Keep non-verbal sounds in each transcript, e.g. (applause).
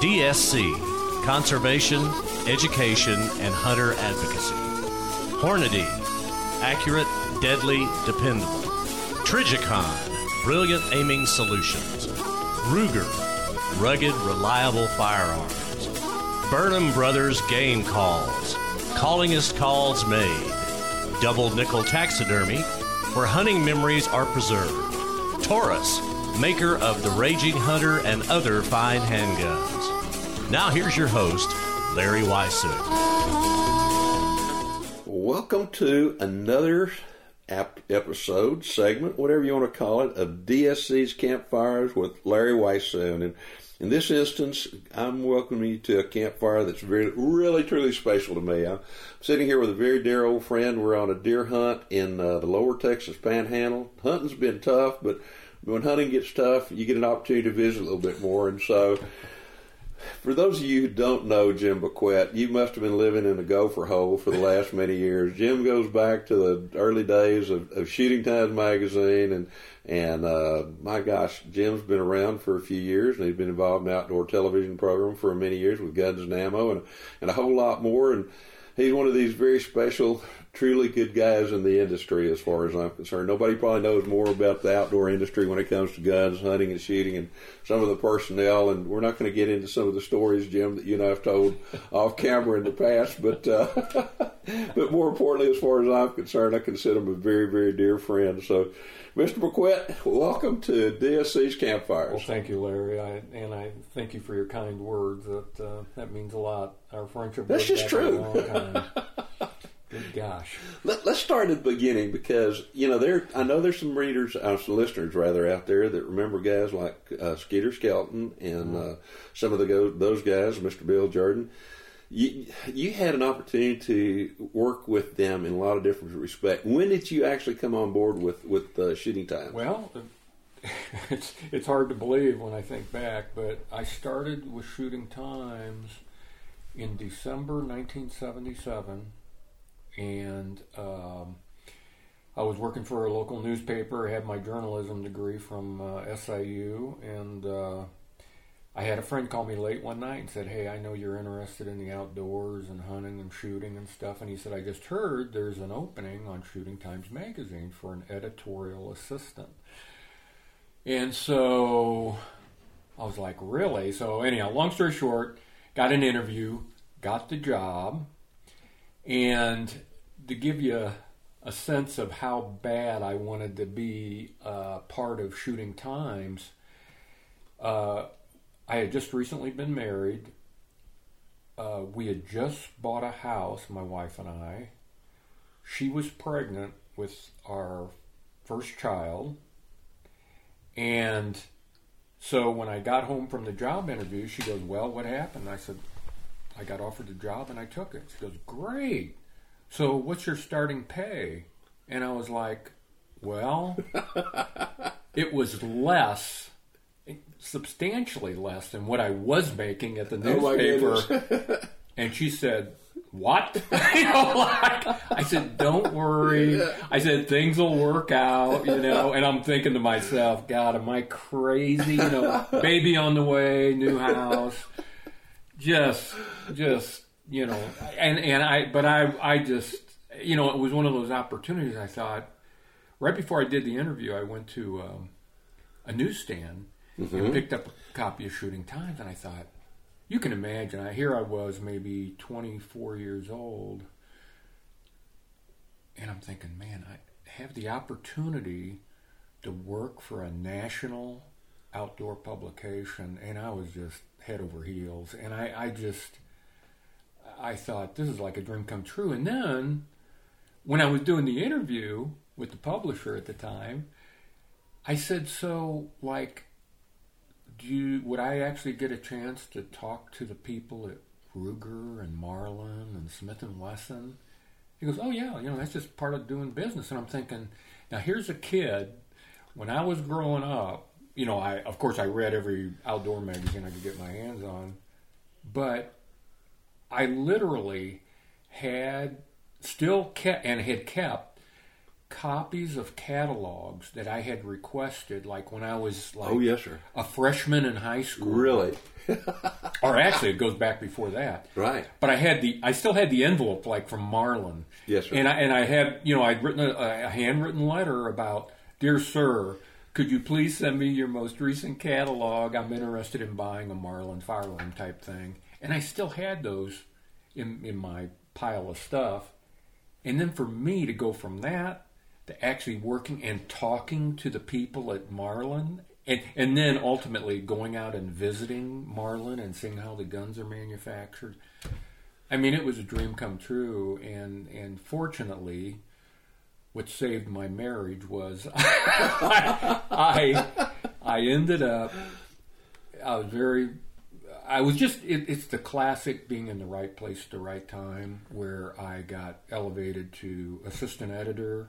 DSC Conservation, Education, and Hunter Advocacy. Hornady Accurate, Deadly, Dependable. Trijicon Brilliant Aiming Solutions. Ruger Rugged, Reliable Firearms. Burnham Brothers Game Calls. Callingest calls made. Double Nickel Taxidermy, where hunting memories are preserved. Taurus, maker of the Raging Hunter and other fine handguns. Now here's your host, Larry Weishuhn. Welcome to another episode, segment, whatever you want to call it, of DSC's Campfires with Larry Weishuhn. And in this instance, I'm welcoming you to a campfire that's very, really, truly special to me. I'm sitting here with a very dear old friend. We're on a deer hunt in uh, the lower Texas panhandle. Hunting's been tough, but when hunting gets tough, you get an opportunity to visit a little bit more. And so, for those of you who don't know Jim Bequette, you must have been living in a gopher hole for the last many years. Jim goes back to the early days of, of Shooting Times magazine, and and uh, my gosh, Jim's been around for a few years, and he's been involved in outdoor television program for many years with Guns and Ammo, and and a whole lot more. And he's one of these very special truly good guys in the industry as far as I'm concerned. Nobody probably knows more about the outdoor industry when it comes to guns, hunting, and shooting, and some of the personnel. And we're not going to get into some of the stories, Jim, that you and I have told (laughs) off camera in the past. But uh, (laughs) but more importantly, as far as I'm concerned, I consider him a very very dear friend. So. Mr. Bequette, welcome to DSC's Campfires. Well, thank you, Larry, I, and I thank you for your kind words. That uh, that means a lot. Our friendship. That's just true. (laughs) Good gosh. Let, us start at the beginning because you know there. I know there's some readers, uh, some listeners rather out there that remember guys like uh, Skeeter Skelton and uh, some of the go, those guys, Mr. Bill Jordan. You, you had an opportunity to work with them in a lot of different respects. When did you actually come on board with with uh, Shooting Time? Well, (laughs) it's it's hard to believe when I think back, but I started with Shooting Times in December 1977 and um, I was working for a local newspaper. I had my journalism degree from uh, SIU, and uh, I had a friend call me late one night and said, "Hey, I know you're interested in the outdoors and hunting and shooting and stuff." And he said, "I just heard there's an opening on Shooting Times magazine for an editorial assistant." And so I was like, "Really?" So anyhow, long story short, got an interview, got the job and to give you a sense of how bad I wanted to be uh, part of Shooting Times, uh, I had just recently been married. Uh, we had just bought a house, my wife and I. she was pregnant with our first child, and so when I got home from the job interview, she goes, "Well, what happened?" I said, "I got offered the job and I took it." She goes, "Great. So what's your starting pay?" And I was like, "Well, (laughs) it was less." Substantially less than what I was making at the Oh, newspaper. (laughs) and she said, "What?" (laughs) you know, like, I said, "Don't worry." I said, "Things will work out." You know, and I'm thinking to myself, "God, am I crazy?" You know, baby on the way, new house, just, just, you know, and and I, but I, I just, you know, it was one of those opportunities. I thought, right before I did the interview, I went to um, a newsstand and picked up a copy of Shooting Times, and I thought, you can imagine. I here I was, maybe 24 years old, and I'm thinking, man, I have the opportunity to work for a national outdoor publication, and I was just head over heels, and I, I just, I thought this is like a dream come true, and then when I was doing the interview with the publisher at the time, I said, so like do you, would I actually get a chance to talk to the people at Ruger and Marlin and Smith and Wesson? He goes, "Oh yeah, you know that's just part of doing business." And I'm thinking, now here's a kid. When I was growing up, you know, I of course I read every outdoor magazine I could get my hands on, but I literally had still kept and had kept copies of catalogs that I had requested, like when I was like Oh, yes, sir. a freshman in high school. Really? (laughs) Or actually, it goes back before that. Right. But I had the, I still had the envelope like from Marlin. Yes, sir. And I and I had, you know, I'd written a, a handwritten letter about, dear sir, could you please send me your most recent catalog? I'm interested in buying a Marlin firearm type thing. And I still had those in in my pile of stuff. And then for me to go from that to actually working and talking to the people at Marlin, and, and then ultimately going out and visiting Marlin and seeing how the guns are manufactured. I mean, it was a dream come true, and and fortunately, what saved my marriage was I, (laughs) I I ended up I was very I was just it, it's the classic being in the right place at the right time where I got elevated to assistant editor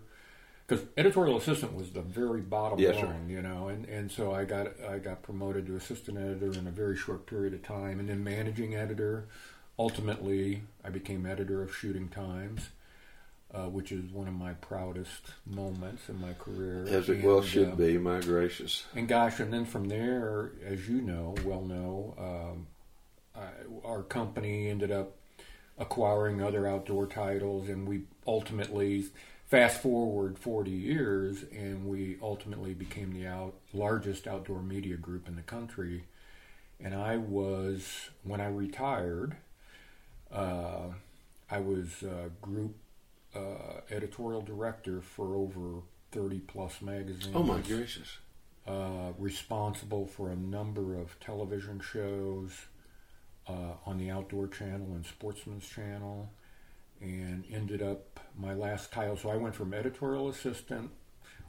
because editorial assistant was the very bottom Yes, sir. rung, you know, and, and so I got I got promoted to assistant editor in a very short period of time, and then managing editor. Ultimately, I became editor of Shooting Times, uh, which is one of my proudest moments in my career. As it well should uh, be, my gracious. and gosh, and then from there, as you know, well know, um, I, our company ended up acquiring other outdoor titles, and we ultimately, fast forward 40 years, and we ultimately became the out, largest outdoor media group in the country. And I was, when I retired, uh, I was uh, group uh, editorial director for over 30 plus magazines Oh my gracious. uh, responsible for a number of television shows uh, on the Outdoor Channel and Sportsman's Channel, and ended up my last title. So I went from editorial assistant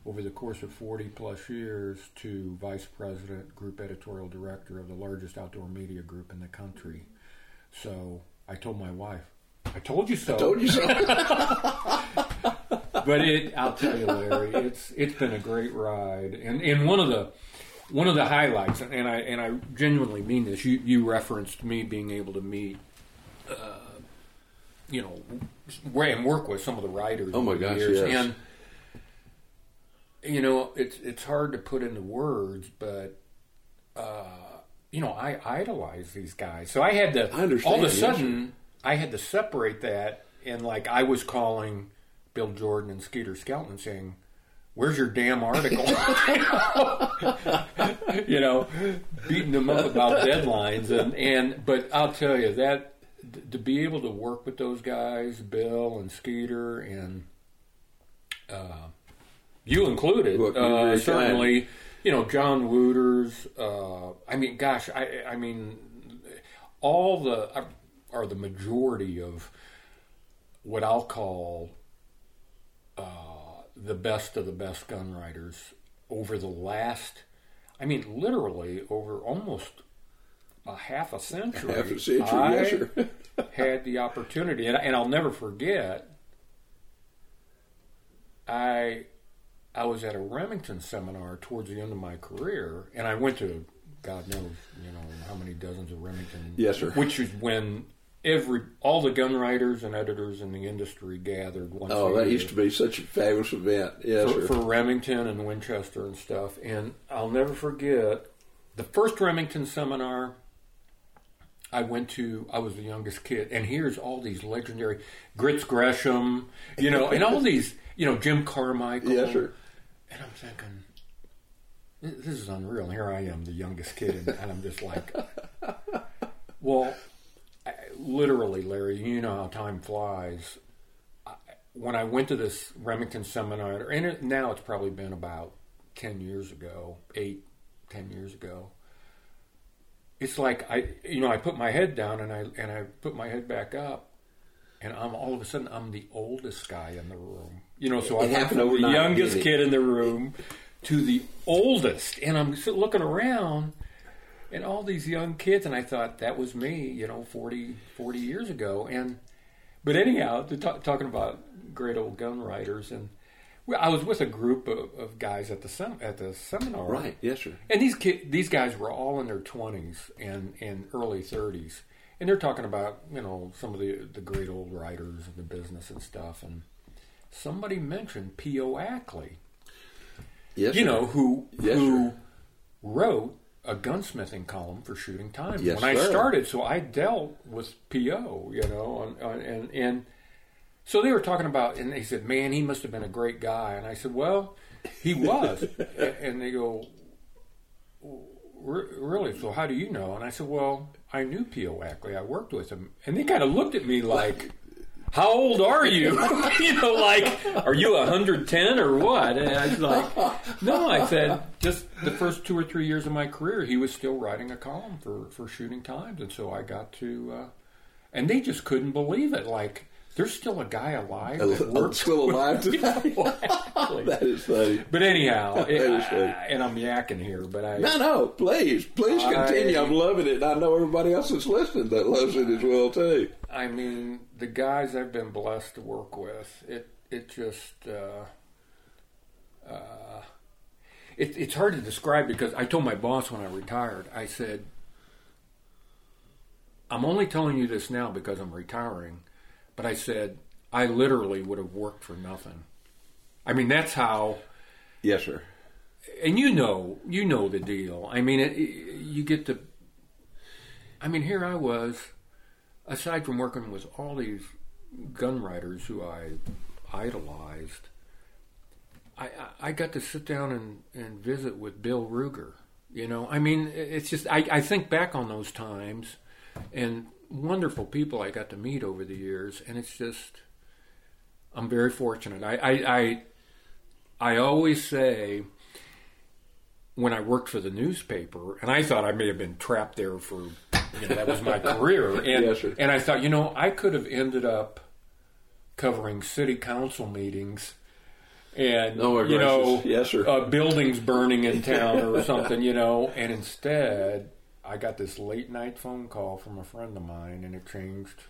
over the course of 40 plus years to vice president, group editorial director of the largest outdoor media group in the country. So I told my wife, I told you so Told you so. (laughs) but it I'll tell you, Larry, it's it's been a great ride, and and one of the one of the highlights, and I and I genuinely mean this. You you referenced me being able to meet, uh, you know, and work with some of the writers. Oh, my gosh, years. yes. and you know it's it's hard to put into words, but. Uh, you know, I idolize these guys, so I had to. I understand, All of a sudden, I had to separate that, and like I was calling Bill Jordan and Skeeter Skelton saying, "Where's your damn article?" (laughs) you know, beating them up about deadlines, and and but I'll tell you that to be able to work with those guys, Bill and Skeeter, and uh, you included, Look, uh, certainly. You know, John Wootters. Uh, I mean, gosh, I, I mean, all the are the majority of what I'll call uh, the best of the best gun writers over the last, I mean, literally over almost a half a century. Half a century, I yes, sir. (laughs) had the opportunity, and, and I'll never forget. I I was at a Remington seminar towards the end of my career, and I went to God knows you know how many dozens of Remington. Yes, sir. Which is when every all the gun writers and editors in the industry gathered once. Oh, that year used to be such a fabulous event. Yes, for, for Remington and Winchester and stuff. And I'll never forget the first Remington seminar I went to. I was the youngest kid, and here's all these legendary Grits Gresham, you know, and all these, you know, Jim Carmichael. yes, sir. And I'm thinking, this is unreal. Here I am, the youngest kid, and, and I'm just like, well, literally, Larry, you know how time flies. I, when I went to this Remington seminar, and it, now it's probably been about 10 years ago, eight, 10 years ago. It's like I, you know, I put my head down and I and I put my head back up, and I'm all of a sudden I'm the oldest guy in the room. You know, so I It went happened from the youngest kid in the room to the oldest, and I'm looking around, and all these young kids, and I thought that was me, you know, 40, 40 years ago, and but anyhow, talk, talking about great old gun writers, and well, I was with a group of, of guys at the sem- at the seminar, Right. Yes, sir. and these ki- these guys were all in their twenties and and early thirties, and they're talking about you know some of the the great old writers in the business and stuff. And somebody mentioned P.O. Ackley, Yes, you sir. know who Yes, who sir. wrote a gunsmithing column for Shooting Times Yes, when I started. So I dealt with P.O. You know, on, on, and and so they were talking about, and they said, "Man, he must have been a great guy." And I said, "Well, he was." (laughs) And they go, "Re- "Really? So how do you know?" And I said, "Well, I knew P.O. Ackley. I worked with him." And they kind of looked at me like. How old are you? (laughs) you know, like, are you 110 or what? And I was like, no, I said, just the first two or three years of my career, he was still writing a column for, for Shooting Times. And so I got to, uh, and they just couldn't believe it. Like, there's still a guy alive that still alive (laughs) today. (laughs) That is funny. But anyhow, it, That is funny. I- and I'm yakking here, but I, No, no, please, please continue. I- I'm loving it. and I know everybody else that's listening that loves it as well too. I mean, the guys I've been blessed to work with, it it just uh, uh, it, it's hard to describe because I told my boss when I retired, I said, "I'm only telling you this now because I'm retiring," but I said I literally would have worked for nothing. I mean, that's how Yes, sir. and you know, you know the deal. I mean, it, you get to. I mean, here I was, aside from working with all these gun writers who I idolized, I, I, got to sit down and, and visit with Bill Ruger. You know, I mean, it's just I, I think back on those times, and wonderful people I got to meet over the years, and it's just I'm very fortunate. I I, I, I always say when I worked for the newspaper, and I thought I may have been trapped there for, you know, that was my career. (laughs) And, Yes, sir. and I thought, you know, I could have ended up covering city council meetings and, Oh, you know. Yes. Uh, buildings burning in (laughs) town or something, you know. And instead, I got this late night phone call from a friend of mine, and it changed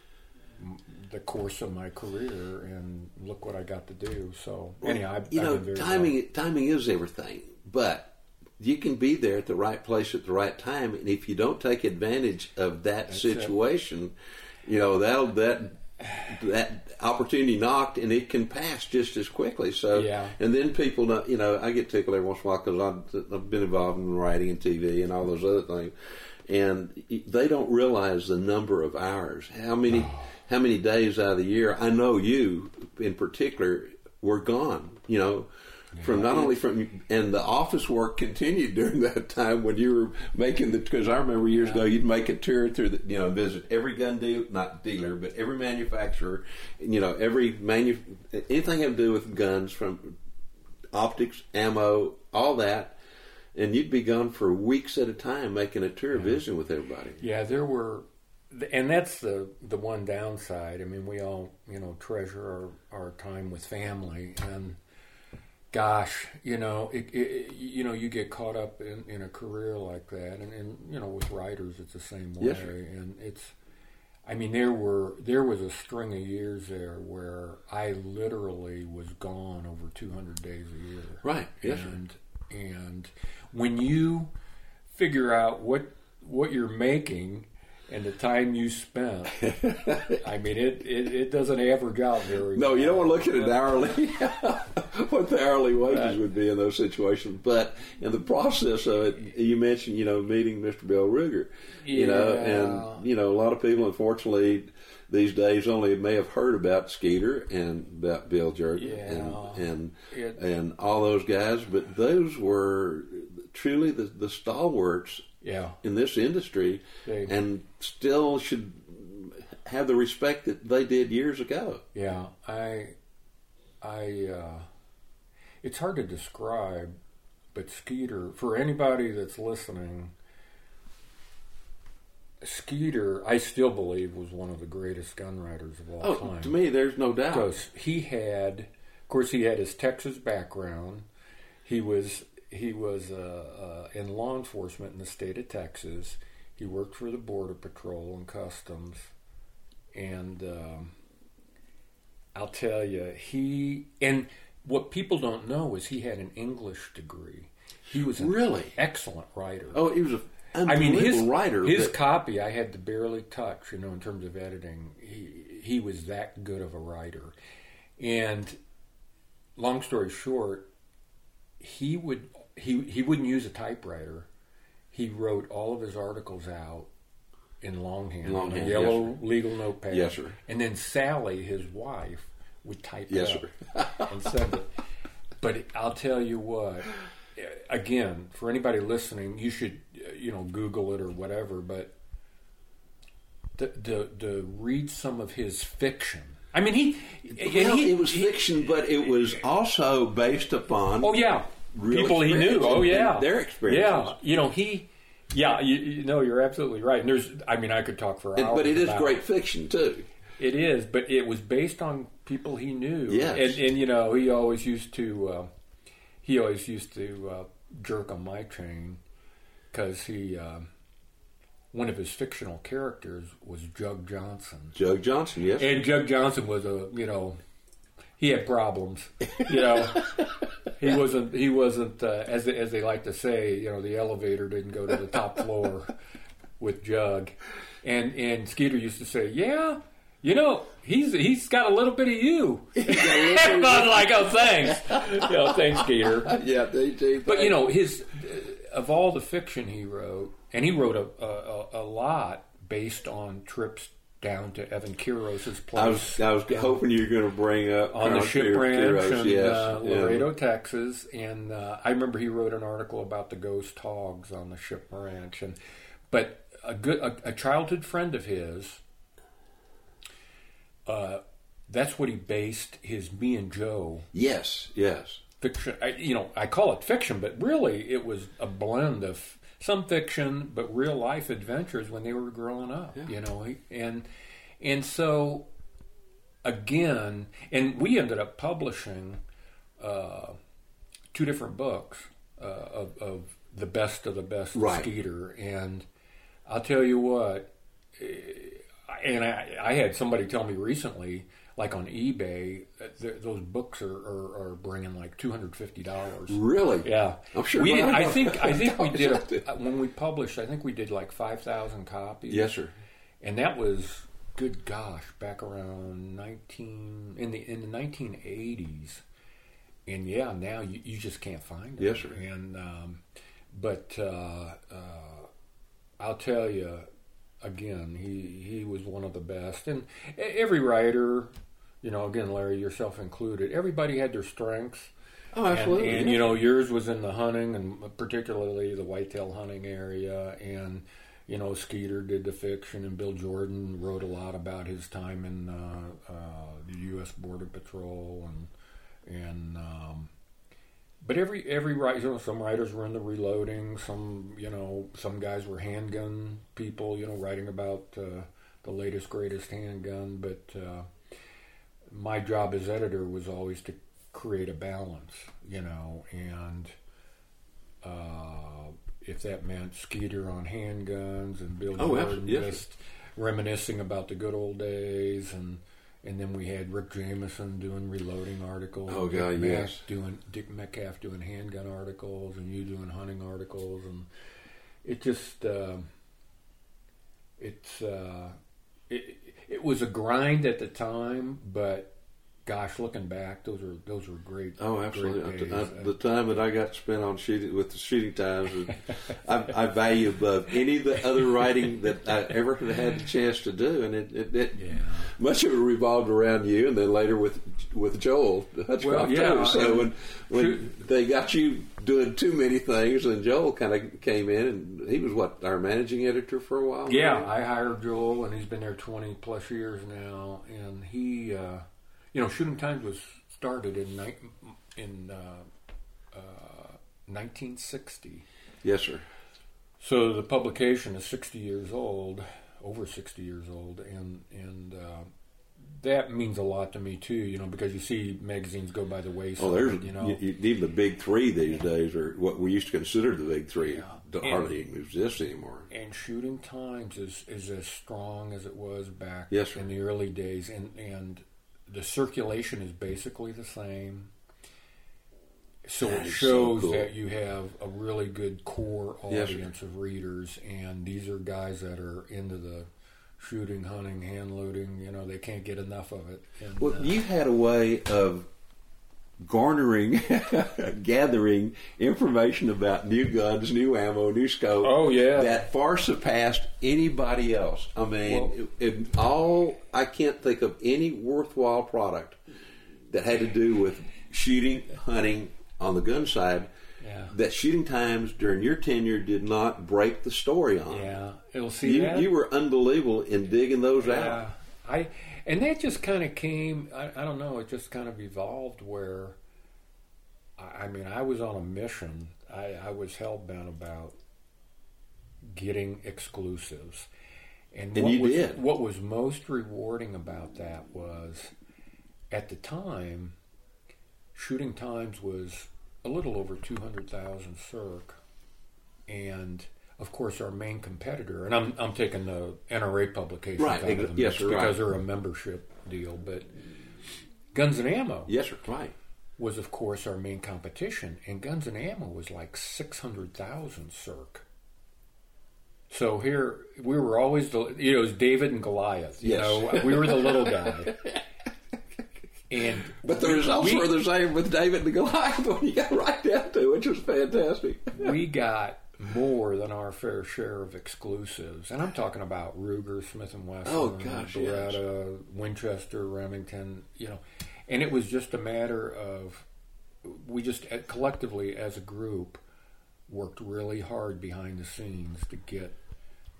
the course of my career. And look what I got to do. So, anyhow, I've, you I've know, timing timing is everything, but you can be there at the right place at the right time, and if you don't take advantage of that That's situation, you know that'll that that opportunity knocked, and it can pass just as quickly. So, Yeah. and then people, know, you know, I get tickled every once in a while because I've, I've been involved in writing and TV and all those other things, and they don't realize the number of hours, how many, Oh. how many days out of the year. I know you in particular were gone. You know, from not only from and the office work continued during (laughs) that time when you were making the because I remember years ago you'd make a tour through the you know visit every gun deal not dealer but every manufacturer you know every manu anything to do with guns from optics ammo all that. And you'd be gone for weeks at a time making a tour visiting with everybody. Yeah, there were and that's the the one downside. I mean, we all you know treasure our, our time with family, and gosh, you know, it, it, you know, you get caught up in, in a career like that, and, and you know, with writers, it's the same way, Yes, and it's. I mean, there were there was a string of years there where I literally was gone over 200 days a year. Right. Yes, and and when you figure out what what you're making and the time you spent, (laughs) I mean, it, it, it doesn't average out very. No, well. you don't want to look at an hourly, (laughs) what the hourly wages Right. would be in those situations. But in the process of it, you mentioned, you know, meeting Mr. Bill Ruger, you know, and, you know, a lot of people, unfortunately, these days only may have heard about Skeeter and about Bill Jordan Yeah. and, and, It- and all those guys, but those were truly the, the stalwarts Yeah, in this industry and still should have the respect that they did years ago. yeah. I, I. Uh, it's hard to describe, but Skeeter. For anybody that's listening, Skeeter, I still believe was one of the greatest gun writers of all Oh, time. to me, there's no doubt. because he had, of course, he had his Texas background. He was he was uh, uh, in law enforcement in the state of Texas. He worked for the Border Patrol and Customs, and um, I'll tell you, he and what people don't know is he had an English degree. He was an Really? excellent writer. Oh, he was a I mean, his writer. his but- copy I had to barely touch, you know, in terms of editing. He he was that good of a writer, and long story short, he would he he wouldn't use a typewriter. He wrote all of his articles out in longhand, on Longhand, a yes, yellow legal notepad. Yes, sir. And then Sally, his wife, would type Yes, it up and send it. But I'll tell you what. Again, for anybody listening, you should you know Google it or whatever. But to, to, to read some of his fiction. I mean, he. well, he- it was he- fiction, but it was also based upon. Oh yeah, people he knew. Oh yeah, their experience. Yeah, you know he. Yeah, you, you know you're absolutely right. And there's, I mean, I could talk for hours. but it is great fiction too. It is, but it was based on people he knew. Yes. and, and you know he always used to. Uh, he always used to uh, jerk on my chain because he. Uh, one of his fictional characters was Jug Johnson. Jug Johnson, yes. And Jug Johnson was a, you know, he had problems. You know, (laughs) he wasn't. He wasn't uh, as they, as they like to say. You know, the elevator didn't go to the top floor with Jug, and and Skeeter used to say, "Yeah, you know, he's he's got a little bit of you." (laughs) (laughs) Was like, "Oh, thanks, you know, thanks, Skeeter." yeah, they, they, But you know, his of all the fiction he wrote, and he wrote a a, a lot based on trips down to Evan Kiros's place I was I was hoping you were going to bring up on the ship ranch Kiros, in yes, uh, yeah. Laredo, Texas, and uh, I remember he wrote an article about the ghost hogs on the ship ranch, and but a good a, a childhood friend of his. Uh, that's what he based his Me and Joe Yes, yes. fiction. I, you know, I call it fiction, but really it was a blend of some fiction, but real life adventures when they were growing up. You know, and and so again, and we ended up publishing uh, two different books uh, of, of the best of the best Right. Skeeter, and I'll tell you what. eh, And I, I had somebody tell me recently, like on eBay, th- those books are, are, are bringing like two hundred fifty dollars. Really? Yeah, I'm sure We did, I think I (laughs) think we did a, when we published. I think we did like five thousand copies. Yes, sir. and that was good. Gosh, back around nineteen in the in the nineteen eighties. And yeah, now you, you just can't find it. Yes, sir. And um, but uh, uh, I'll tell you again, he he was one of the best, and every writer, you know, again, Larry, yourself included, everybody had their strengths. Oh, And- absolutely. And, yeah. you know, yours was in the hunting, and particularly the whitetail hunting area. And you know, Skeeter did the fiction, and Bill Jordan wrote a lot about his time in uh, uh, the U.S. Border Patrol, and and um, but every every writer, you know, some writers were into reloading. Some, you know, some guys were handgun people. You know, writing about uh, the latest greatest handgun, but uh, my job as editor was always to create a balance, you know, and uh, if that meant Skeeter on handguns and Bill Oh, Jordan yes. just reminiscing about the good old days and. And then we had Rick Jamison doing reloading articles. Oh, Dick God, Mack yes. Doing Dick Metcalf doing handgun articles, and you doing hunting articles, and it just uh, it's uh, it, it was a grind at the time, but gosh, looking back, those are those were great. Oh, absolutely. Great I-. I- the time that I got spent on shooting with the shooting times, (laughs) I, I value above any of the other writing that I ever had the chance to do, and it, it, it Yeah. much of it revolved around you, and then later with with Joel Hutchcroft Well, yeah, too. So when when they got you doing too many things, and Joel kind of came in, and he was what our managing editor for a while. Yeah, I hired Joel, and he's been there twenty plus years now. And he, uh, you know, Shooting Times was started in ni- in uh, uh, nineteen sixty. yes, sir. So the publication is 60 years old, over 60 years old, and and uh, that means a lot to me too. You know, because you see magazines go by the wayside. Oh, there's you know, you- you- even the big three these days are what we used to consider the big three. Yeah. And- hardly even exist anymore. and Shooting Times is is as strong as it was back Yes, in the early days, and and the circulation is basically the same. So That it is so shows cool. that you have a really good core audience of readers, and these are guys that are into the shooting, hunting, hand loading. You know, they can't get enough of it. And, Well, uh, you had a way of garnering, (laughs) gathering information about new guns, new ammo, new scope. Oh, yeah. that far surpassed anybody else. I mean, Well- all I can't think of any worthwhile product that had to do with shooting, hunting on the gun side. Yeah. That shooting times during your tenure did not break the story on. yeah, it'll see You, that. you were unbelievable in digging those Yeah, out. I and that just kind of came. I, I don't know. It just kind of evolved where. I, I mean, I was on a mission. I, I was hell bent about getting exclusives, and, And what you was, did. What was most rewarding about that was, at the time, shooting times was a little over two hundred thousand circ, and of course our main competitor, and I'm I'm taking the NRA publication Right, out of the ex- yes, sir, because right. they're a membership deal, but Guns and Ammo Yes, sir. Right. was of course our main competition, and Guns and Ammo was like six hundred thousand circ. So here we were always the you know it was David and Goliath. You Yes. know we were the little guy. (laughs) And But the results we- were the same with David and Goliath when you got right down to it, which was fantastic. we got more than our fair share of exclusives, and I'm talking about Ruger, Smith and Wesson, Oh, gosh, yes. Beretta, Winchester, Remington. You know, and it was just a matter of we just uh, collectively as a group worked really hard behind the scenes to get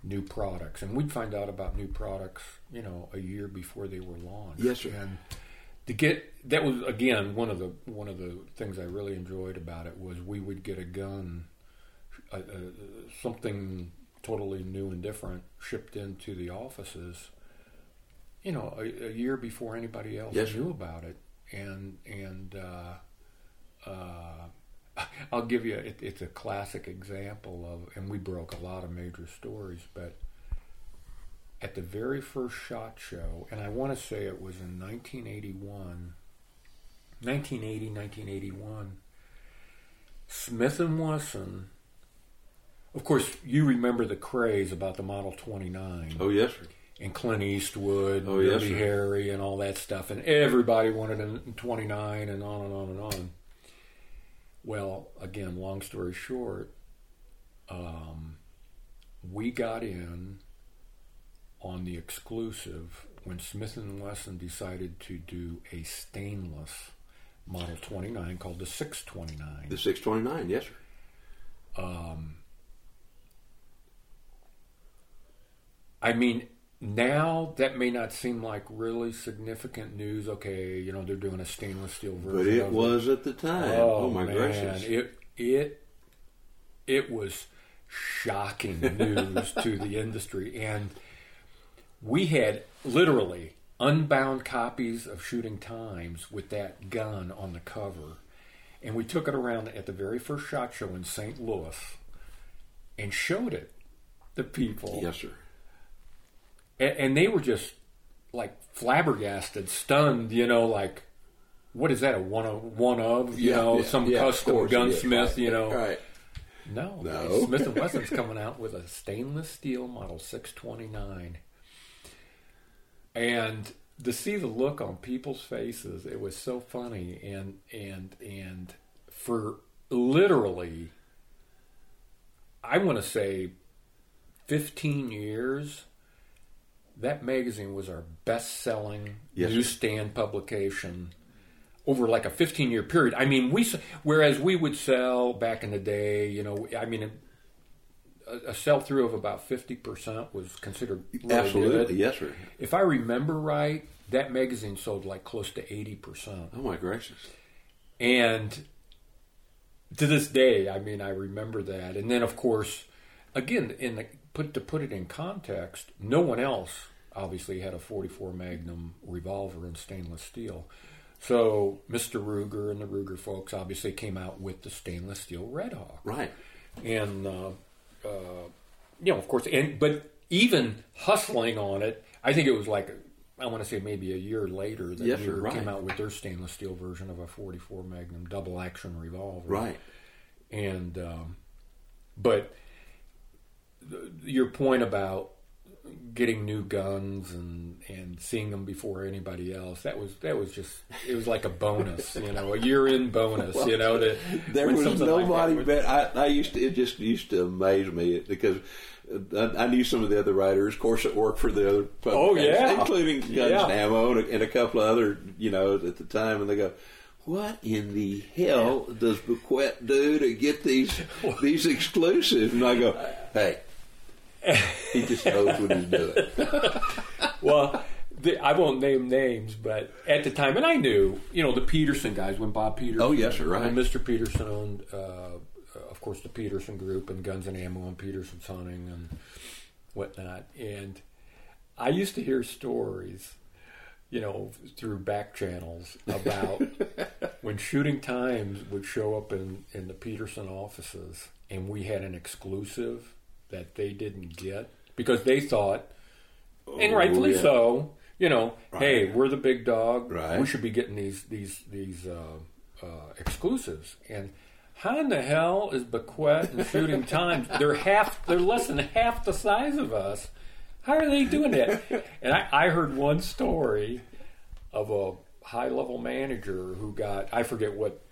new products, and we'd find out about new products, you know, a year before they were launched. Yes, sir. And to get that was again one of the one of the things I really enjoyed about it was we would get a gun, uh, something totally new and different shipped into the offices. You know, a, a year before anybody else Yes, knew about it, and and uh, uh, (laughs) I'll give you it, it's a classic example of, and we broke a lot of major stories, but at the very first shot show, and I want to say it was in 1981, 1980, 1981, Smith and Wesson. Of course, you remember the craze about the Model 29 Oh yes, sir. and Clint Eastwood, Oh, and yes, Dirty sir. Harry, and all that stuff, and everybody wanted a 29, and on and on and on. Well, again, long story short, um, we got in on the exclusive when Smith and Wesson decided to do a stainless Model 29 called the 629. The six twenty nine. Yes, sir. I mean, now that may not seem like really significant news. Okay, you know they're doing a stainless steel version, But it was at the time. Oh, oh, my man, gracious! It it it was shocking news to the industry, and we had literally unbound copies of Shooting Times with that gun on the cover, and we took it around at the very first shot show in St. Louis and showed it to people, Yes, sir. And, and they were just like flabbergasted, stunned. You know, like. What is that? A one of one of you Yeah, know yeah, some yeah, custom course, gunsmith you know Right. no, No. Smith and Wesson's coming out with a stainless steel model 629, and to see the look on people's faces, it was so funny. And and and for literally, I want to say, 15 years. That magazine was our best-selling Yes, newsstand publication over like a 15 year period. I mean, we whereas we would sell back in the day, you know, I mean, a, a sell through of about 50% was considered really Absolutely. good. Yes, sir. If I remember right, that magazine sold like close to 80%. Oh, my gracious. And to this day, I mean, I remember that. And then, of course, again, in the put to put it in context, no one else obviously had a 44 Magnum revolver in stainless steel. So Mr. Ruger and the Ruger folks obviously came out with the stainless steel Red Hawk Right. and uh, uh, you know, of course, and but even hustling on it, I think it was like I want to say maybe a year later that Yes, Ruger right. came out with their stainless steel version of a 44 Magnum double action revolver, Right. And um, but your point about getting new guns and and seeing them before anybody else that was that was just it was like a bonus you know a year in bonus you know that There was like nobody was- bet. I, I used to. It just used to amaze me because uh, I, I knew some of the other writers, of course, that worked for the other. Oh, yeah. including Guns Yeah. and Ammo and a, and a couple of other, you know, at the time, and they go. What in the hell does Bequette do to get these (laughs) these exclusives? And I go, hey, (laughs) he just knows what he's doing. (laughs) well, the, I won't name names, but at the time, and I knew, you know, the Peterson guys when Bob Peterson. Oh, yes, sir, right. When Mr. Peterson owned, uh, of course, the Peterson Group and Guns and Ammo and Peterson's Hunting and whatnot. And I used to hear stories, you know, through back channels about (laughs) when Shooting Times would show up in, in the Peterson offices and we had an exclusive that they didn't get because they thought, and rightfully yeah. so, you know, hey, we're the big dog. Right. We should be getting these these these uh, uh, exclusives. And how in the hell is Bequette and Shooting (laughs) Times? They're half. They're less than half the size of us. How are they doing that? And I, I heard one story of a high level manager who got I forget what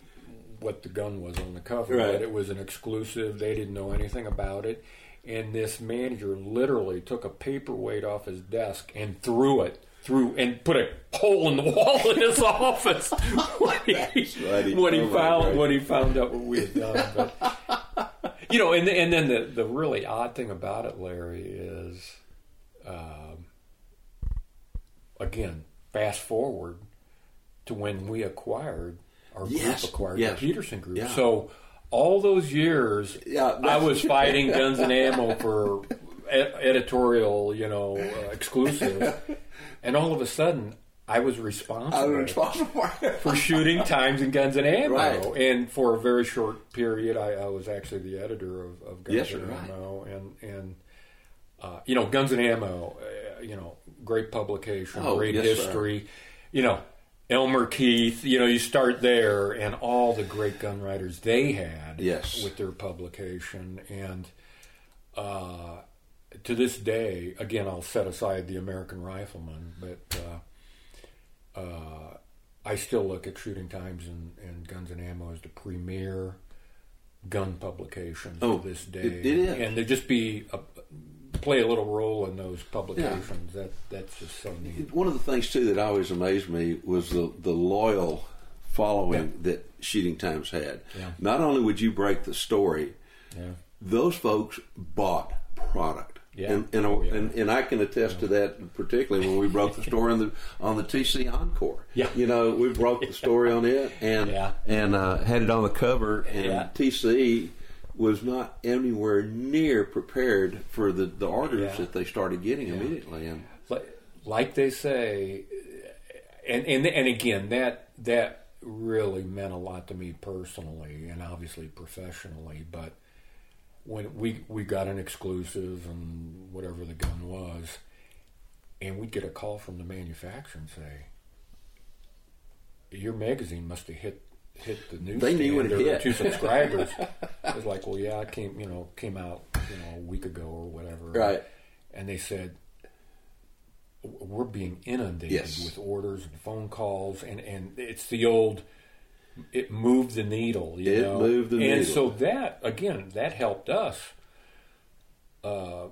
what the gun was on the cover, Right. but it was an exclusive. They didn't know anything about it. And this manager literally took a paperweight off his desk and threw it through and put a hole in the wall in his (laughs) office when he, when he Oh, found God. when he found out what we had done. But you know, and and then the the really odd thing about it, Larry, is um, again fast forward to when we acquired our Yes, group acquired yes, the Peterson group. yeah. So all those years, Yeah, I was (laughs) fighting (laughs) Guns and Ammo for editorial, you know, uh, exclusive, (laughs) and all of a sudden, I was responsible I was responsible for shooting times and guns and ammo. Right. And for a very short period, I, I was actually the editor of, of Guns Yes, and right. Ammo, and and uh, you know, Guns and Ammo, uh, you know, great publication, Oh, great yes, sir. history. You know, Elmer Keith. You know, you start there, and all the great gun writers they had Yes. with their publication, and uh, to this day, again, I'll set aside the American Rifleman, but. Uh, uh, I still look at Shooting Times and, and Guns and Ammo as the premier gun publication Oh, to this day, it- it is. and to just be a, play a little role in those publications. That that's just so neat. One of the things too that always amazed me was the the loyal following that Shooting Times had. Yeah. Not only would you break the story, Yeah, those folks bought product. Yeah. And and, Oh, yeah. and and I can attest to that particularly when we broke the (laughs) story on the on the TC Encore. Yeah. You know, we broke the story on it and Yeah. and uh, had it on the cover and Yeah. TC was not anywhere near prepared for the, the orders Yeah. that they started getting immediately and like, like they say, and and and again that that really meant a lot to me personally and obviously professionally. But when we we got an exclusive and whatever the gun was, and we'd get a call from the manufacturer and say, "Your magazine must have hit." Hit the news. They knew when it hit. Two subscribers. (laughs) I was like, well, yeah, it came, you know, came out, you know, a week ago or whatever. Right. And they said, we're being inundated Yes. with orders and phone calls, and, and it's the old, it moved the needle, you It know. moved the and needle. so that again, that helped us uh,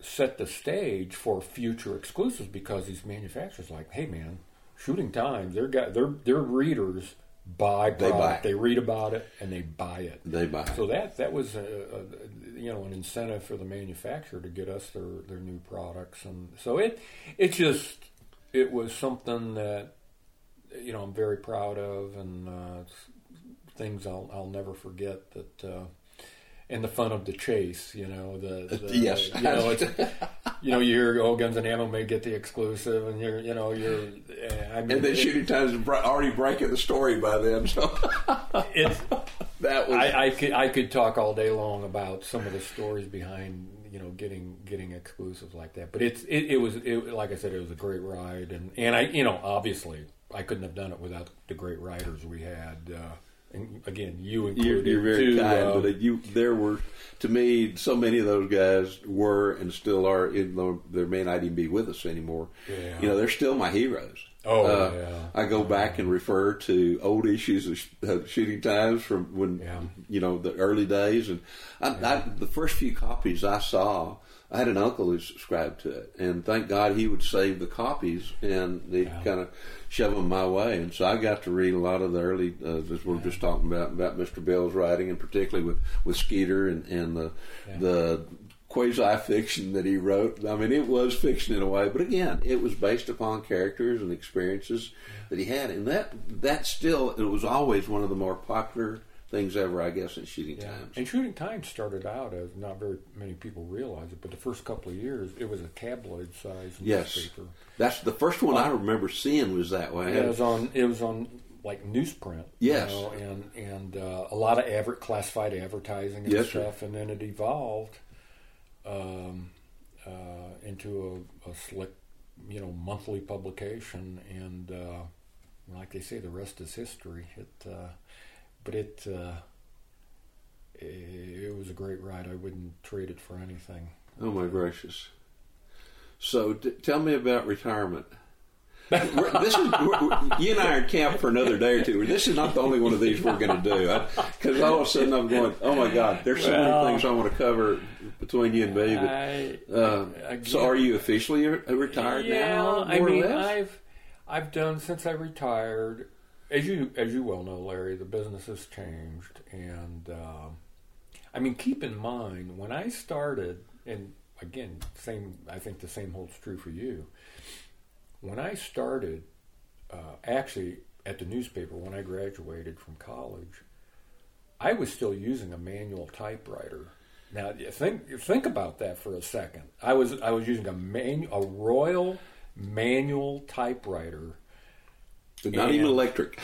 set the stage for future exclusives because these manufacturers, like, hey man, shooting times, their got their their readers buy They product, buy. they read about it, and they buy it. They buy. So that that was a, a, you know an incentive for the manufacturer to get us their, their new products, and so it it just it was something that you know I'm very proud of, and uh, things I'll I'll never forget that. Uh, and the fun of the chase, you know, the, the (laughs) Yes. you know, it's, you know, you hear, oh, Guns and Ammo may get the exclusive, and you're, you know, you're, I mean, and then shooting times already breaking the story by then. So it's, that was I, I could I could talk all day long about some of the stories behind you know getting getting exclusives like that. But it's it, it was it, like I said, it was a great ride, and and I you know obviously I couldn't have done it without the great writers we had. Uh, and again, you You're, included. you're very too, kind, uh, but you there were to me so many of those guys were and still are, even though they may not even be with us anymore. Yeah. You know, they're still my heroes. Oh, Uh, yeah. I go back and refer to old issues of sh- uh, shooting times from when Yeah. you know the early days, and I, I, the first few copies I saw. I had an uncle who subscribed to it, and thank God he would save the copies and they kind of shove them my way. And so I got to read a lot of the early, uh, as we are just talking about, about Mr. Bell's writing, and particularly with, with Skeeter and, and the Yeah. the quasi fiction that he wrote. I mean, it was fiction in a way, but again, it was based upon characters and experiences that he had, and that that still it was always one of the more popular things ever, I guess, in shooting Yeah. times. And Shooting Time started out as not very many people realize it, but the first couple of years it was a tabloid sized Yes. newspaper. That's the first one I remember seeing was that way. Yeah, it was on. It was on like newsprint. Yes. you know, and and uh, a lot of adver- classified advertising and Yes, sir. stuff, and then it evolved um, uh, into a, a slick, you know, monthly publication, and uh, like they say, the rest is history. It, uh, but it. Uh, it it was a great ride. I wouldn't trade it for anything. Oh my gracious! So t- tell me about retirement. (laughs) This is we're, we're- you and I are in camp for another day or two. This is not the only one of these we're going to do because all of a sudden I'm going, oh my God, there's so Well- many things I want to cover between you and me. But, I, uh, again- so are you officially re- retired yeah, now? I more or mean, less? I've I've done since I retired. As you as you well know, Larry, the business has changed, and um, I mean, keep in mind when I started, and again, same. I think the same holds true for you. When I started, uh, actually at the newspaper when I graduated from college, I was still using a manual typewriter. Now think think about that for a second. I was I was using a manu- a Royal manual typewriter. Not even electric.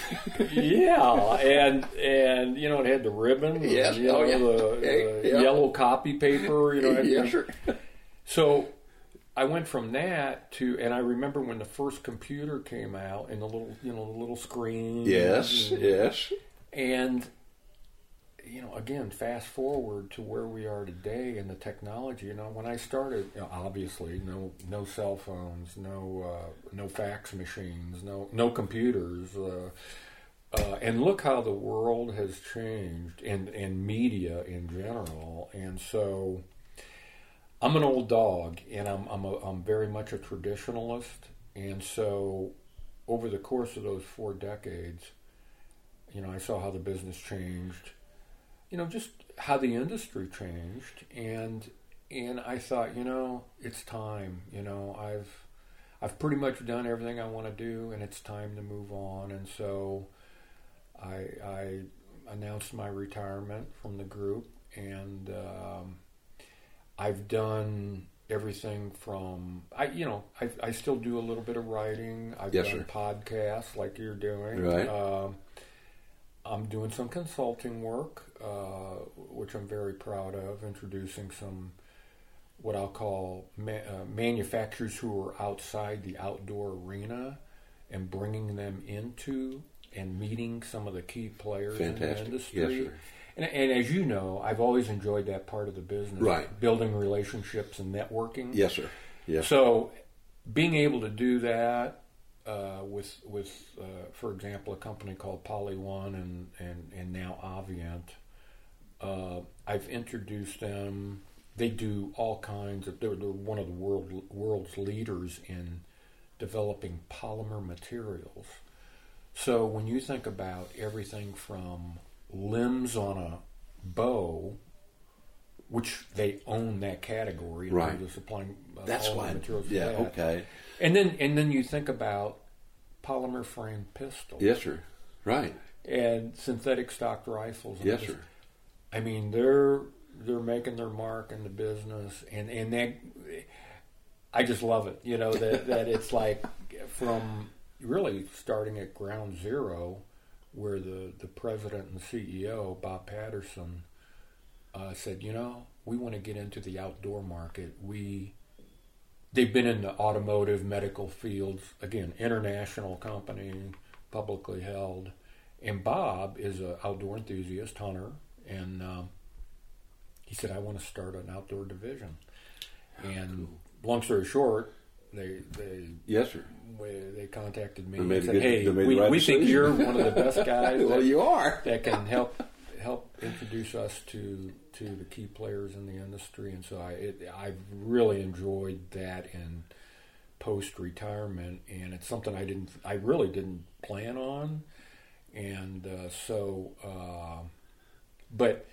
yeah, and and you know it had the ribbon, Yes, you oh, yeah. the, Yeah, the yeah. yellow copy paper, you know. and- Yes, sir. So I went from that to, and I remember when the first computer came out and the little, you know, the little screen. Yes, and, yes. and you know, again, fast forward to where we are today and the technology. You know, when I started, you know, obviously, no, no cell phones, no, uh, no fax machines, no, no computers. Uh, uh, and look how the world has changed, and and media in general. And so, I'm an old dog, and I'm I'm a, I'm very much a traditionalist. And so, over the course of those four decades, you know, I saw how the business changed. You know, just how the industry changed, and and I thought, you know, it's time. You know, I've I've pretty much done everything I want to do, and it's time to move on. And so, I I announced my retirement from the group, and um, I've done everything from I, you know, I, I still do a little bit of writing. I've Yes, done sir. podcasts like you're doing. Right. Um, I'm doing some consulting work, uh, which I'm very proud of, introducing some what I'll call ma- uh, manufacturers who are outside the outdoor arena and bringing them into and meeting some of the key players in the industry. Yes, sir. And, and as you know, I've always enjoyed that part of the business, Right. Building relationships and networking. Yes, sir. Yes. So, being able to do that uh, with with, uh, for example, a company called Poly One and and and now Avient, uh, I've introduced them. They do all kinds of. They're, they're one of the world world's leaders in developing polymer materials. So when you think about everything from limbs on a bow, which they own that category, Right. of supplying uh, That's why. materials Yeah. that. Okay. And then and then you think about polymer frame pistols Yes, sir. Right. and synthetic stock rifles. Yes, just- sir. I mean, they're they're making their mark in the business, and and that I just love it. You know that that it's (laughs) like from really starting at ground zero, where the the president and CEO Bob Patterson uh, said, you know, we want to get into the outdoor market. We they've been in the automotive medical fields again, international company, publicly held, and Bob is an outdoor enthusiast hunter, and um, he said, I want to start an outdoor division. And long story short, they they Yes, sir. they contacted me They and said, good- "Hey, we, we think you're one of the best (laughs) guys well, that, you are. that can help help introduce us to to the key players in the industry." And so I it, I've really enjoyed that in post retirement, and it's something I didn't I really didn't plan on, and uh, so uh, but.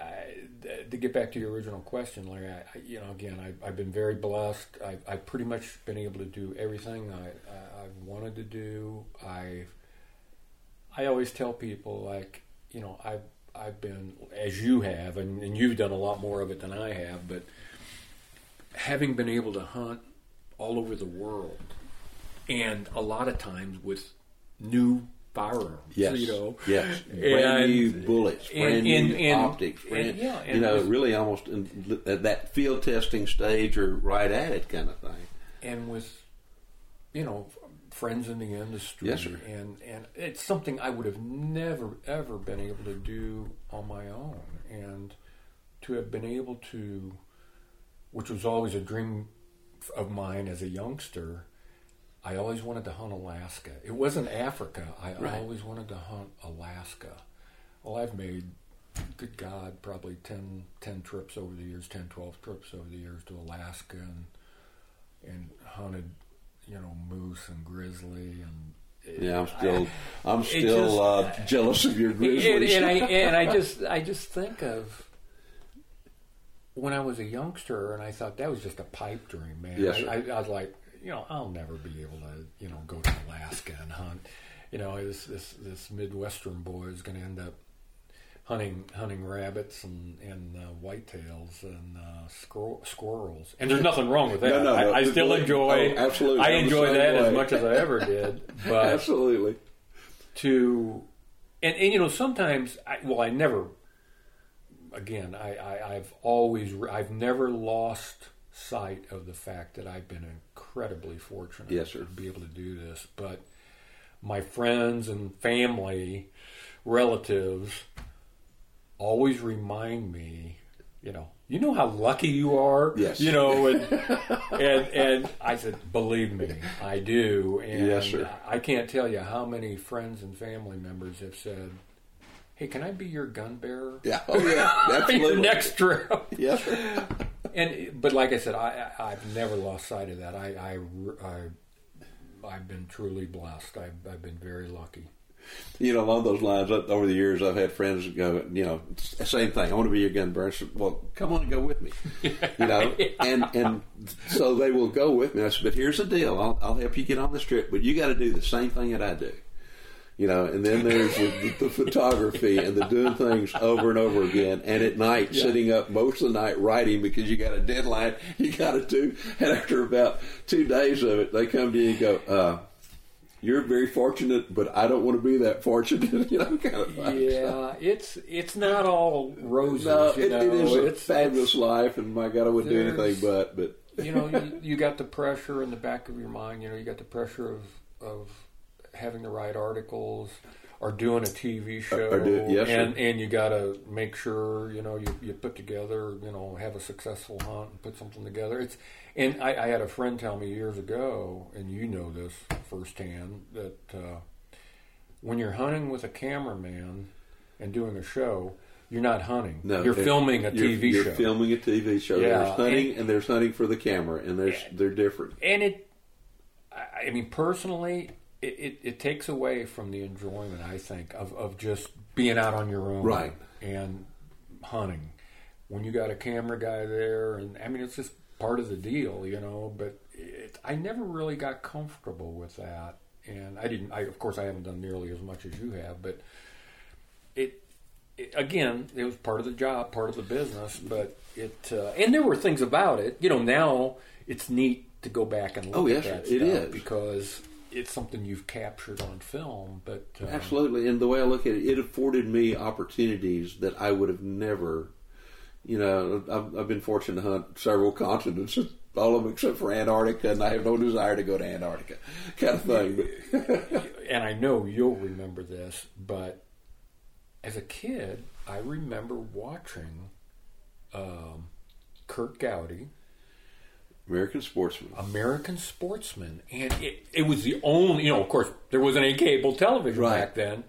I, to get back to your original question, Larry, I, I, you know, again, I, I've been very blessed. I've, I've pretty much been able to do everything I, I've wanted to do. I, I always tell people, like, you know, I've, I've been, as you have, and, and you've done a lot more of it than I have, but having been able to hunt all over the world, and a lot of times with new firearms, Yes. you know, Yes. (laughs) Brand And- new bullets, brand and- new and- optics, and- brand, yeah, you know, really almost in, at that field testing stage or right at it kind of thing. and with you know friends in the industry. Yes, sir. and and it's something I would have never ever been able to do on my own. And to have been able to which was always a dream of mine as a youngster I always wanted to hunt Alaska. It wasn't Africa. I Right. always wanted to hunt Alaska. Well I've made good God probably 10, 10 trips over the years 10 12 trips over the years to Alaska and and hunted, you know, moose and grizzly and Yeah, I'm still, (laughs) I'm still just- uh, jealous of your and, grizzlies. and I (laughs) and I just I just think of when I was a youngster and I thought that was just a pipe dream, man. Yes, I. I, I was like, you know, I'll never be able to, you know, go to Alaska and hunt. You know, this this this Midwestern boy is going to end up hunting hunting rabbits and and uh, whitetails and uh, squir- squirrels. And there's nothing wrong with that. No, no, no. I, I still enjoy. oh, absolutely. I I'm enjoy that way. as much as I ever did. (laughs) But Absolutely. to and, and you know sometimes I, well I never again I, I I've always I've never lost sight of the fact that I've been incredibly fortunate Yes, sir. to be able to do this but my friends and family relatives always remind me you know you know how lucky you are Yes. you know and (laughs) and and I said believe me I do and Yes, sir. I can't tell you how many friends and family members have said, "Hey, can I be your gun bearer?" Yeah. Oh, yeah. (laughs) your Absolutely. next trip. Yes, (laughs) sir. And but like I said, I, I I've never lost sight of that. I I, I have been truly blessed. I've I've been very lucky. You know, along those lines, over the years, I've had friends go, you know, same thing. I want to be your gun said, well, come on and go with me. You know, (laughs) and and so they will go with me. I said, but here's the deal: I'll, I'll help you get on this trip, but you got to do the same thing that I do. You know, and then there's the, the photography and the doing things over and over again, and at night Yeah. sitting up most of the night writing because you got a deadline you got to do. And after about two days of it, they come to you and go, uh, "You're very fortunate, but I don't want to be that fortunate." (laughs) you know, kind of. Yeah, it's it's not all roses. No, you know. it is a it's, fabulous life, and my God, I wouldn't do anything but. But you know, you, (laughs) you got the pressure in the back of your mind. You know, you got the pressure of of having the right articles or doing a TV show, or do- yes, sir. and and you got to make sure you know you, you put together, you know, have a successful hunt and put something together. It's and I, I had a friend tell me years ago, and you know this firsthand that uh, when you're hunting with a cameraman and doing a show. You're not hunting. no, you're filming a you're- TV you're show. filming a TV show. Yeah, there's hunting, and- and, there's hunting for the camera, and there's they're different. and it I I mean personally it, it, it takes away from the enjoyment I think of, of just being out on your own Right. and hunting when you got a camera guy there and I mean it's just part of the deal you know but it, I never really got comfortable with that and I didn't I of course I haven't done nearly as much as you have but it, it again it was part of the job part of the business but it uh, and there were things about it you know now it's neat to go back and look Oh, at yes, that it stuff is. because it's something you've captured on film but uh, Absolutely, and the way I look at it, it afforded me opportunities that I would have never. You know, I've, I've been fortunate to hunt several continents, all of them except for Antarctica, and I have no desire to go to Antarctica, kind of thing. (laughs) And I know you'll remember this, but as a kid, I remember watching um, Curt Gowdy, American sportsman. American Sportsman, and it, it was the only, you know, of course, there wasn't any cable television Right. back then,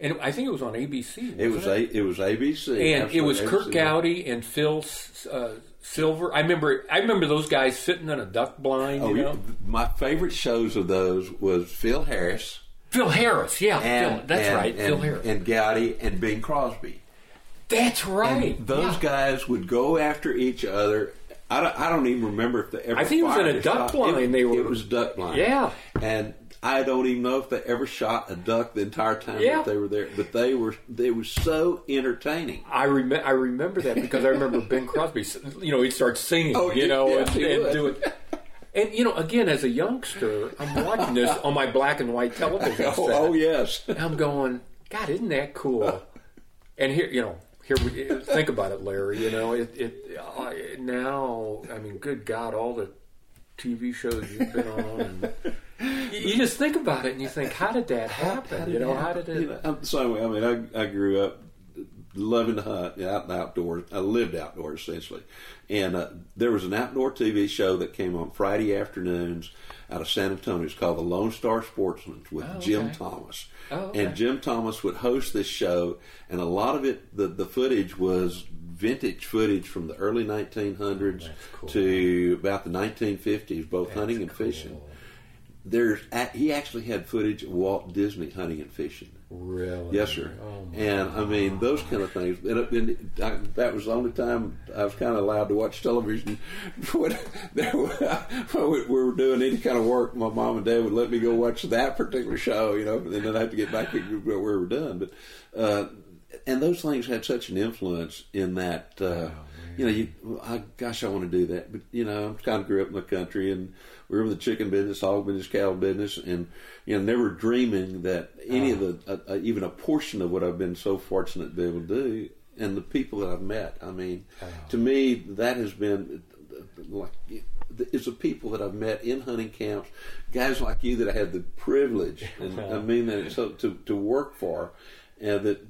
and I think it was on ABC. It was a, it was ABC, and it was Kirk ABC. Gowdy and Phil uh, Silver. I remember, I remember those guys sitting in a duck blind. Oh, you yeah. know, my favorite shows of those was Phil Harris. Phil Harris, yeah, And, Phil, that's and- right, and, Phil Harris. and Gowdy and Bing Crosby. that's right. And those yeah. guys would go after each other. I don't, I don't even remember if they ever. I think it was in a duck shot. blind It, they were- It was duck blind. Yeah. and I don't even know if they ever shot a duck the entire time Yeah. that they were there. But they were they were so entertaining. I remember. I remember that because I remember Ben Crosby. You know, he'd start singing. Oh, you know, yes, and, and do it. (laughs) And you know, again, as a youngster, I'm watching this on my black and white television (laughs) set. Oh, oh yes. And I'm going, God, isn't that cool? And here, you know, here we think about it, Larry. You know, it, it uh, now. I mean, good God, all the TV shows you've been on, and you, you just think about it, and you think, how did that happen? you know, how did it? You know, I'm the same way. I mean, I, I grew up loving to hunt out and outdoors. I lived outdoors essentially, and uh, there was an outdoor TV show that came on Friday afternoons out of San Antonio. It's called the Lone Star Sportsman with Oh, Jim. Thomas. Oh, okay. And Jim Thomas would host this show, and a lot of it, the, the footage was vintage footage from the early 1900s cool. to about the 1950s, both hunting and fishing. There's he actually had footage of Walt Disney hunting and fishing. Really? Yes, sir. Oh, and I mean those kind of things. And, and I, that was the only time I was kind of allowed to watch television. (laughs) when, there, (laughs) when we were doing any kind of work, my mom and dad would let me go watch that particular show. You know, and then I'd have to get back to where we were done. But uh, and those things had such an influence in that. Uh, you know, you, I, gosh, I want to do that, but you know, I kind of grew up in the country, and we were in the chicken business, hog business, cattle business, and you know, never dreaming that any of the, uh, uh, even a portion of what I've been so fortunate to be able to do, and the people that I've met. I mean, to me, that has been like it's the people that I've met in hunting camps, guys like you that I had the privilege, (laughs) and I mean that so to to work for, and that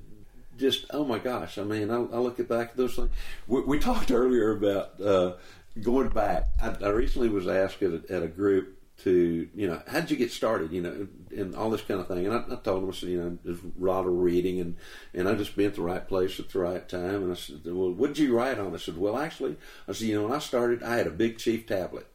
just oh my gosh! I mean, I, I look at back at those things. We, we talked earlier about uh, going back. I, I recently was asked at a, at a group to you know how'd you get started? You know, and all this kind of thing. And I, I told them I said you know there's a lot of reading and and I just been at the right place at the right time. And I said, well, what did you write on? I said, well, actually, I said you know when I started, I had a Big Chief tablet.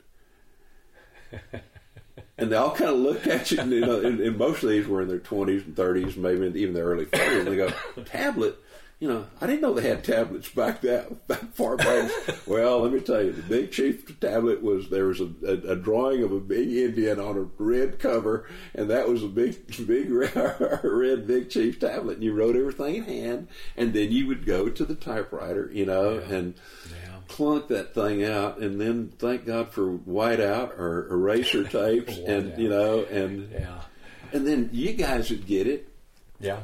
(laughs) and they all kind of look at you, you know, and, and most of these were in their 20s and 30s, maybe even their early 40s, and they go, tablet? You know, I didn't know they had tablets back that, far back. (laughs) well, let me tell you, the Big Chief tablet was there was a, a, a, drawing of a big Indian on a red cover, and that was a big, (laughs) big (laughs) red Big Chief tablet. And you wrote everything in hand, and then you would go to the typewriter, you know, yeah. and. Yeah clunk that thing out, and then thank God for whiteout or eraser tapes, and you know, and yeah. and then you guys would get it. Yeah.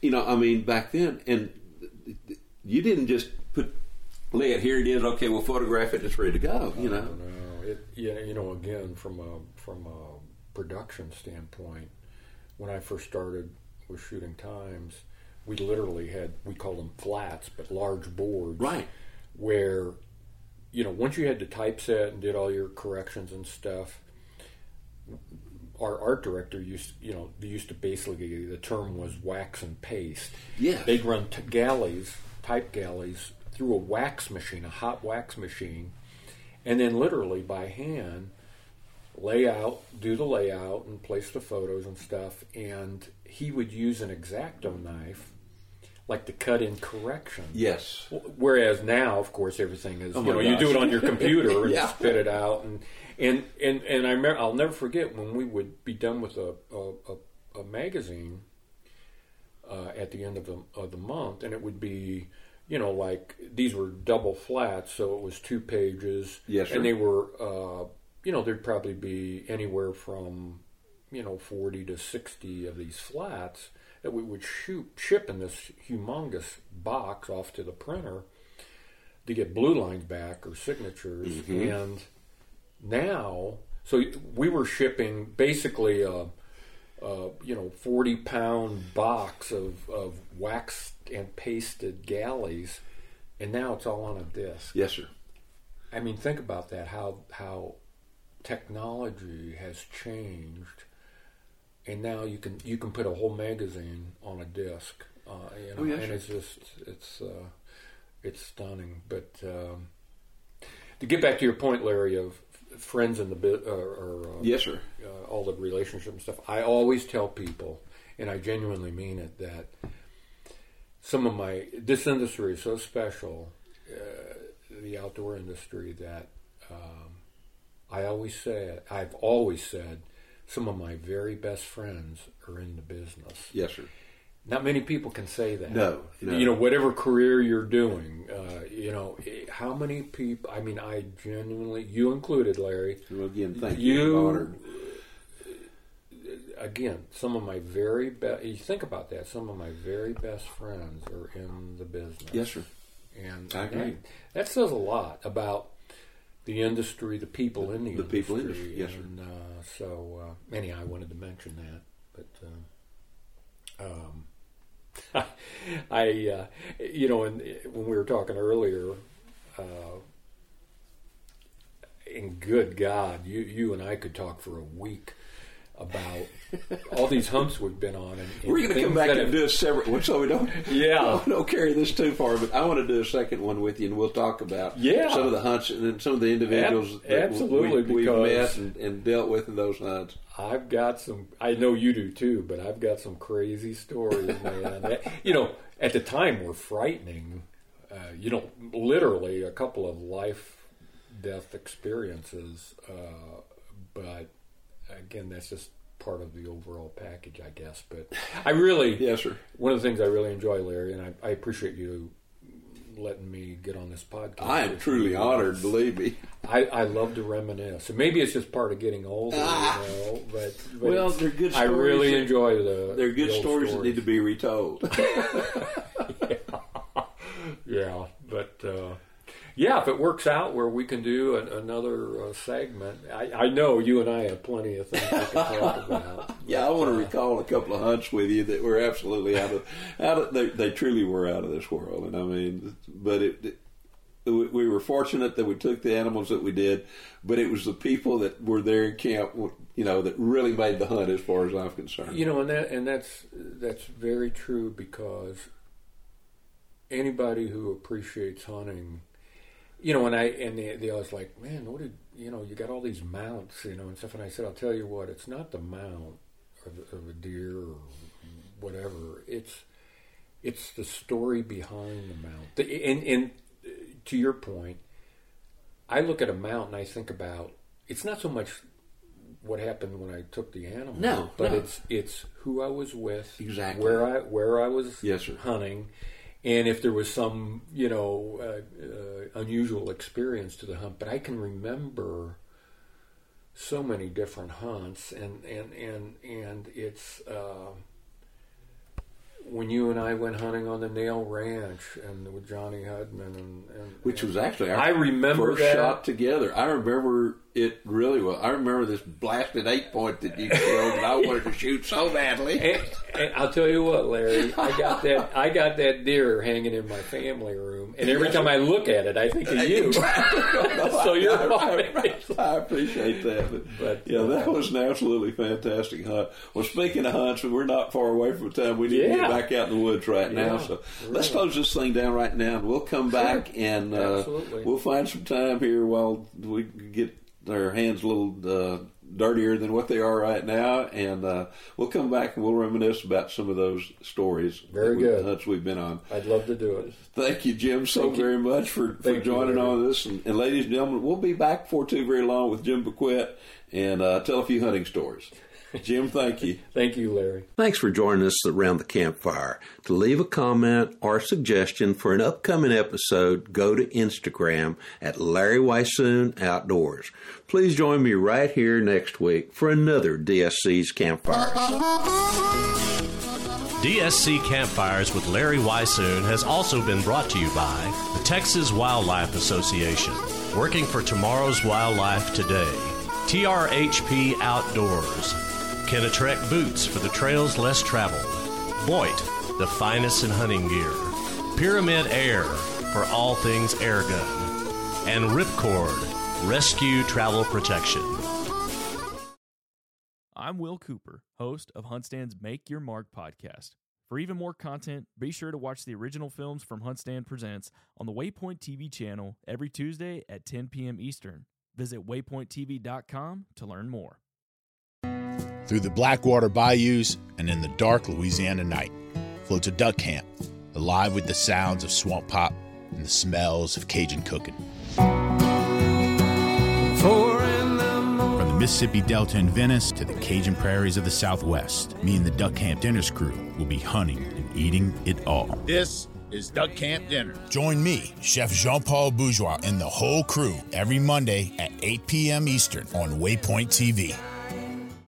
You know, I mean, back then, and you didn't just put lay it here it is. Okay, we'll photograph it. It's ready to go. You know. No, it, yeah, you know, again from a from a production standpoint, when I first started with shooting times, we literally had we called them flats, but large boards, right? Where, you know, once you had the typeset and did all your corrections and stuff, our art director used, you know, they used to basically the term was wax and paste. Yeah, they'd run t- galleys, type galleys, through a wax machine, a hot wax machine, and then literally by hand lay out, do the layout, and place the photos and stuff. And he would use an exacto knife like to cut in correction. Yes. Whereas now, of course, everything is oh you know gosh. you do it on your computer and (laughs) yeah. spit it out and and and and I remember, I'll never forget when we would be done with a a, a, a magazine uh, at the end of the of the month, and it would be you know like these were double flats, so it was two pages. Yes, and they were uh, you know there'd probably be anywhere from you know forty to sixty of these flats that we would shoot ship in this humongous box off to the printer to get blue lines back or signatures mm-hmm. and now, so we were shipping basically a, a you know forty pound box of of waxed and pasted galleys, and now it's all on a disc. Yes, sir. I mean, think about that. How how technology has changed, and now you can you can put a whole magazine on a disc. Uh, you know, oh, yes, and it's just it's uh, it's stunning. But um, to get back to your point, Larry, of friends in the bit uh, or uh, yes, sir. Uh, all the relationship and stuff. I always tell people, and I genuinely mean it, that some of my this industry is so special, uh, the outdoor industry, that um, I always say I've always said some of my very best friends are in the business. Yes, sir. Not many people can say that. No, no. You know, whatever career you're doing, uh, you know, how many people? I mean, I genuinely, you included, Larry. Well, again, thank you. you honored. Again, some of my very best. You think about that. Some of my very best friends are in the business. Yes, sir. And I agree. That, that says a lot about the industry, the people in the, the industry. people industry. Yes, and. Uh, so, uh, anyhow, I wanted to mention that, but. Uh, um, (laughs) I, uh, you know, when when we were talking earlier, uh, and good God, you you and I could talk for a week about all these humps we've been on. And, and We're going to come back and have, do a separate one, so we don't (laughs) yeah don't, (laughs) don't, carry this too far. But I want to do a second one with you, and we'll talk about yeah. some of the hunts and some of the individuals Ab- absolutely we, have met and, and, dealt with in those hunts. I've got some. I know you do too, but I've got some crazy stories, (laughs) man. that, you know, at the time were frightening. Uh, you know, literally a couple of life death experiences, uh, but again, that's just part of the overall package, I guess. But I really, (laughs) yes, sir. One of the things I really enjoy, Larry, and I, I appreciate you letting me get on this podcast. I am truly honored, believe me. (laughs) I, I love to reminisce, and maybe it's just part of getting older, ah. you know. But, but well, they're good. Stories. I really enjoy the. They're good the stories, stories, that need to be retold. (laughs) yeah. yeah, but. Uh, yeah, if it works out where we can do an, another uh, segment, I, I, know you and I have plenty of things we can talk (laughs) about. yeah, I want to recall a couple of hunts with you that were absolutely out of out of they, they truly were out of this world, and I mean, but it, it we were fortunate that we took the animals that we did, but it was the people that were there in camp, you know, that really made the hunt as far as I'm concerned. You know, and that and that's that's very true because anybody who appreciates hunting you know, and I and they, they always like, man, what did you know? You got all these mounts, you know, and stuff. And I said, I'll tell you what, it's not the mount of, of a deer or whatever. It's it's the story behind the mount. The, and, and uh, to your point, I look at a mount and I think about it's not so much what happened when I took the animal. No, but no. it's it's who I was with, Exactly. where I where I was Yes, sir. hunting, and if there was some you know uh, uh, unusual experience to the hunt. But I can remember so many different hunts, and and and and it's. Uh, when you and I went hunting on the Nail Ranch and with Johnny Hudman and, and Which was actually our I remember first that. shot together. I remember it really was. I remember this blasted eight point that you killed, and I wanted to shoot so badly. and, and I'll tell you what, Larry, I got that I got that deer hanging in my family room, and every time I look at it, I think of you. (laughs) (laughs) so you're I, fine. I appreciate that. But, But, yeah, that was an absolutely fantastic hunt. Well, speaking of hunts, we're not far away from the time we need to get back out in the woods right now. Yeah, So let's close this thing down right now, and we'll come back and uh, we'll find some time here while we get our hands a little uh, dirtier than what they are right now, and uh, we'll come back and we'll reminisce about some of those stories. Very that we- good. hunts we've been on. I'd love to do it. Thank you, Jim, so Thank you. very much for, for Thank you, joining Larry. on this. And, and ladies and gentlemen, we'll be back for too very long with Jim Bequette and uh, tell a few hunting stories. Jim, thank you. (laughs) Thank you, Larry. Thanks for joining us around the campfire. To leave a comment or suggestion for an upcoming episode, go to Instagram at Larry Weishuhn Outdoors. Please join me right here next week for another DSC's Campfires. DSC Campfires with Larry Weishuhn has also been brought to you by the Texas Wildlife Association, working for tomorrow's wildlife today. TRHP Outdoors, Kenetrek Boots for the trails less traveled. Boyd, the finest in hunting gear. Pyramid Air for all things air gun. And Ripcord, rescue travel protection. I'm Will Cooper, host of HuntStand's Make Your Mark podcast. For even more content, be sure to watch the original films from HuntStand Presents on the Waypoint TV channel every Tuesday at 10 p.m. Eastern. Visit waypointtv.com to learn more. Through the Blackwater bayous and in the dark Louisiana night floats a duck camp, alive with the sounds of swamp pop and the smells of Cajun cooking. From the Mississippi Delta in Venice to the Cajun prairies of the Southwest, me and the Duck Camp Dinners crew will be hunting and eating it all. This is Duck Camp Dinner. Join me, Chef Jean Paul Bourgeois, and the whole crew every Monday at 8 p.m. Eastern on Waypoint TV.